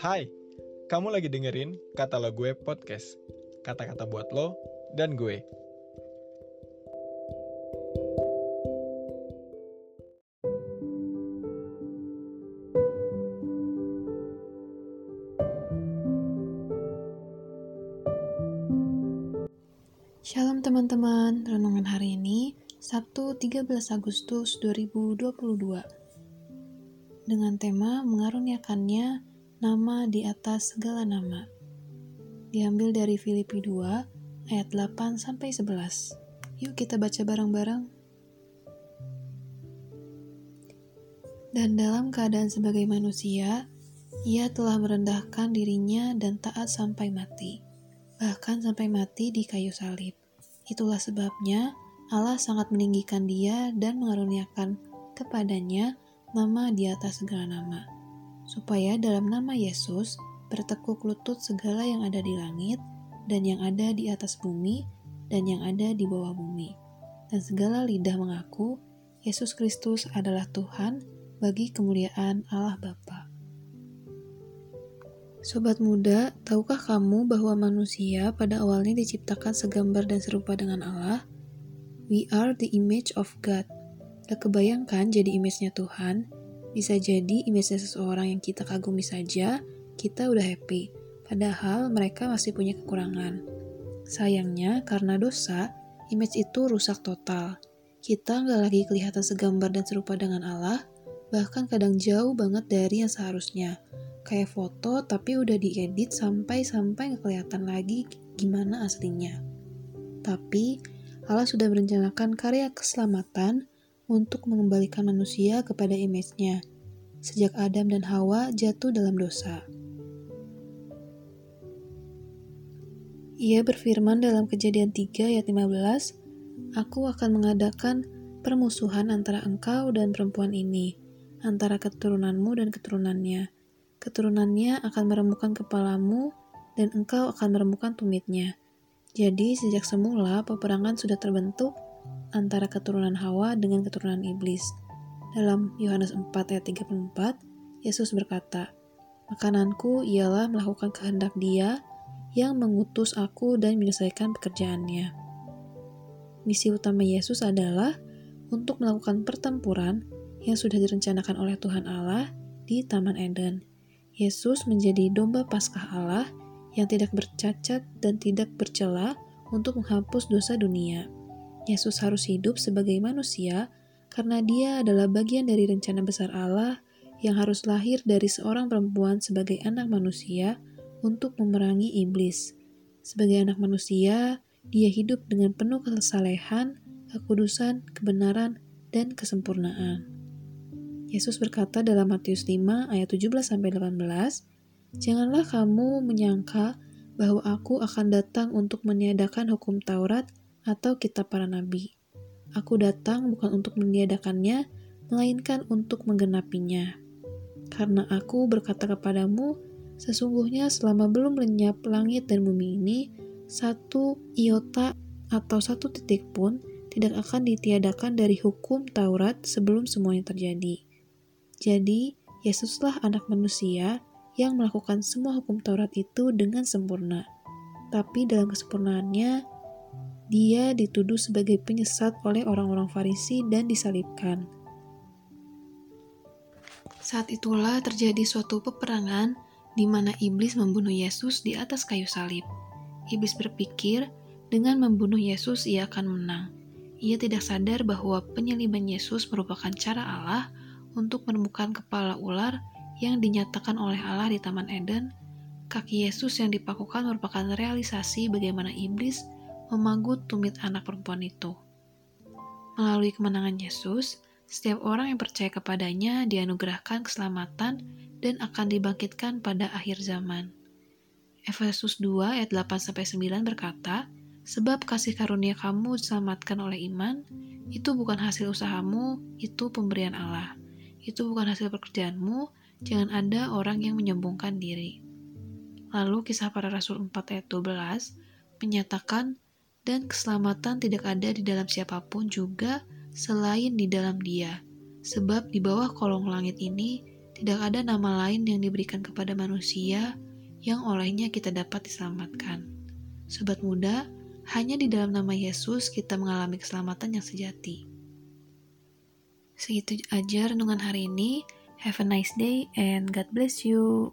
Hai, kamu lagi dengerin Kata Lo Gue Podcast. Kata-kata buat lo dan gue. Shalom teman-teman, renungan hari ini Sabtu 13 Agustus 2022 dengan tema mengaruniakannya nama di atas segala nama. Diambil dari Filipi 2 ayat 8 sampai 11. Yuk kita baca bareng-bareng. Dan dalam keadaan sebagai manusia, ia telah merendahkan dirinya dan taat sampai mati, bahkan sampai mati di kayu salib. Itulah sebabnya Allah sangat meninggikan dia dan mengaruniakan kepadanya nama di atas segala nama supaya dalam nama Yesus bertekuk lutut segala yang ada di langit dan yang ada di atas bumi dan yang ada di bawah bumi. Dan segala lidah mengaku Yesus Kristus adalah Tuhan bagi kemuliaan Allah Bapa. Sobat muda, tahukah kamu bahwa manusia pada awalnya diciptakan segambar dan serupa dengan Allah? We are the image of God. Kebayangkan jadi image-nya Tuhan, bisa jadi image seseorang yang kita kagumi saja, kita udah happy. Padahal mereka masih punya kekurangan. Sayangnya, karena dosa, image itu rusak total. Kita nggak lagi kelihatan segambar dan serupa dengan Allah, bahkan kadang jauh banget dari yang seharusnya. Kayak foto tapi udah diedit sampai-sampai nggak kelihatan lagi gimana aslinya. Tapi, Allah sudah merencanakan karya keselamatan untuk mengembalikan manusia kepada image-nya, sejak Adam dan Hawa jatuh dalam dosa. Ia berfirman dalam kejadian 3 ayat 15, Aku akan mengadakan permusuhan antara engkau dan perempuan ini, antara keturunanmu dan keturunannya. Keturunannya akan meremukkan kepalamu, dan engkau akan meremukkan tumitnya. Jadi, sejak semula peperangan sudah terbentuk antara keturunan Hawa dengan keturunan iblis. Dalam Yohanes 4 ayat 34, Yesus berkata, Makananku ialah melakukan kehendak dia yang mengutus aku dan menyelesaikan pekerjaannya. Misi utama Yesus adalah untuk melakukan pertempuran yang sudah direncanakan oleh Tuhan Allah di Taman Eden. Yesus menjadi domba Paskah Allah yang tidak bercacat dan tidak bercela untuk menghapus dosa dunia. Yesus harus hidup sebagai manusia karena dia adalah bagian dari rencana besar Allah yang harus lahir dari seorang perempuan sebagai anak manusia untuk memerangi iblis. Sebagai anak manusia, dia hidup dengan penuh kesalehan, kekudusan, kebenaran, dan kesempurnaan. Yesus berkata dalam Matius 5 ayat 17-18, Janganlah kamu menyangka bahwa aku akan datang untuk meniadakan hukum Taurat atau kitab para nabi. Aku datang bukan untuk meniadakannya, melainkan untuk menggenapinya. Karena aku berkata kepadamu, sesungguhnya selama belum lenyap langit dan bumi ini, satu iota atau satu titik pun tidak akan ditiadakan dari hukum Taurat sebelum semuanya terjadi. Jadi, Yesuslah anak manusia yang melakukan semua hukum Taurat itu dengan sempurna. Tapi dalam kesempurnaannya, dia dituduh sebagai penyesat oleh orang-orang Farisi dan disalibkan. Saat itulah terjadi suatu peperangan di mana iblis membunuh Yesus di atas kayu salib. Iblis berpikir dengan membunuh Yesus ia akan menang. Ia tidak sadar bahwa penyaliban Yesus merupakan cara Allah untuk menemukan kepala ular yang dinyatakan oleh Allah di Taman Eden. Kaki Yesus yang dipakukan merupakan realisasi bagaimana iblis memanggut tumit anak perempuan itu. Melalui kemenangan Yesus, setiap orang yang percaya kepadanya dianugerahkan keselamatan dan akan dibangkitkan pada akhir zaman. Efesus 2 ayat 8-9 berkata, Sebab kasih karunia kamu diselamatkan oleh iman, itu bukan hasil usahamu, itu pemberian Allah. Itu bukan hasil pekerjaanmu, jangan ada orang yang menyombongkan diri. Lalu kisah para rasul 4 ayat 12 menyatakan dan keselamatan tidak ada di dalam siapa pun juga selain di dalam Dia. Sebab di bawah kolong langit ini tidak ada nama lain yang diberikan kepada manusia yang olehnya kita dapat diselamatkan. Sobat muda, hanya di dalam nama Yesus kita mengalami keselamatan yang sejati. Segitu aja renungan hari ini. Have a nice day and God bless you.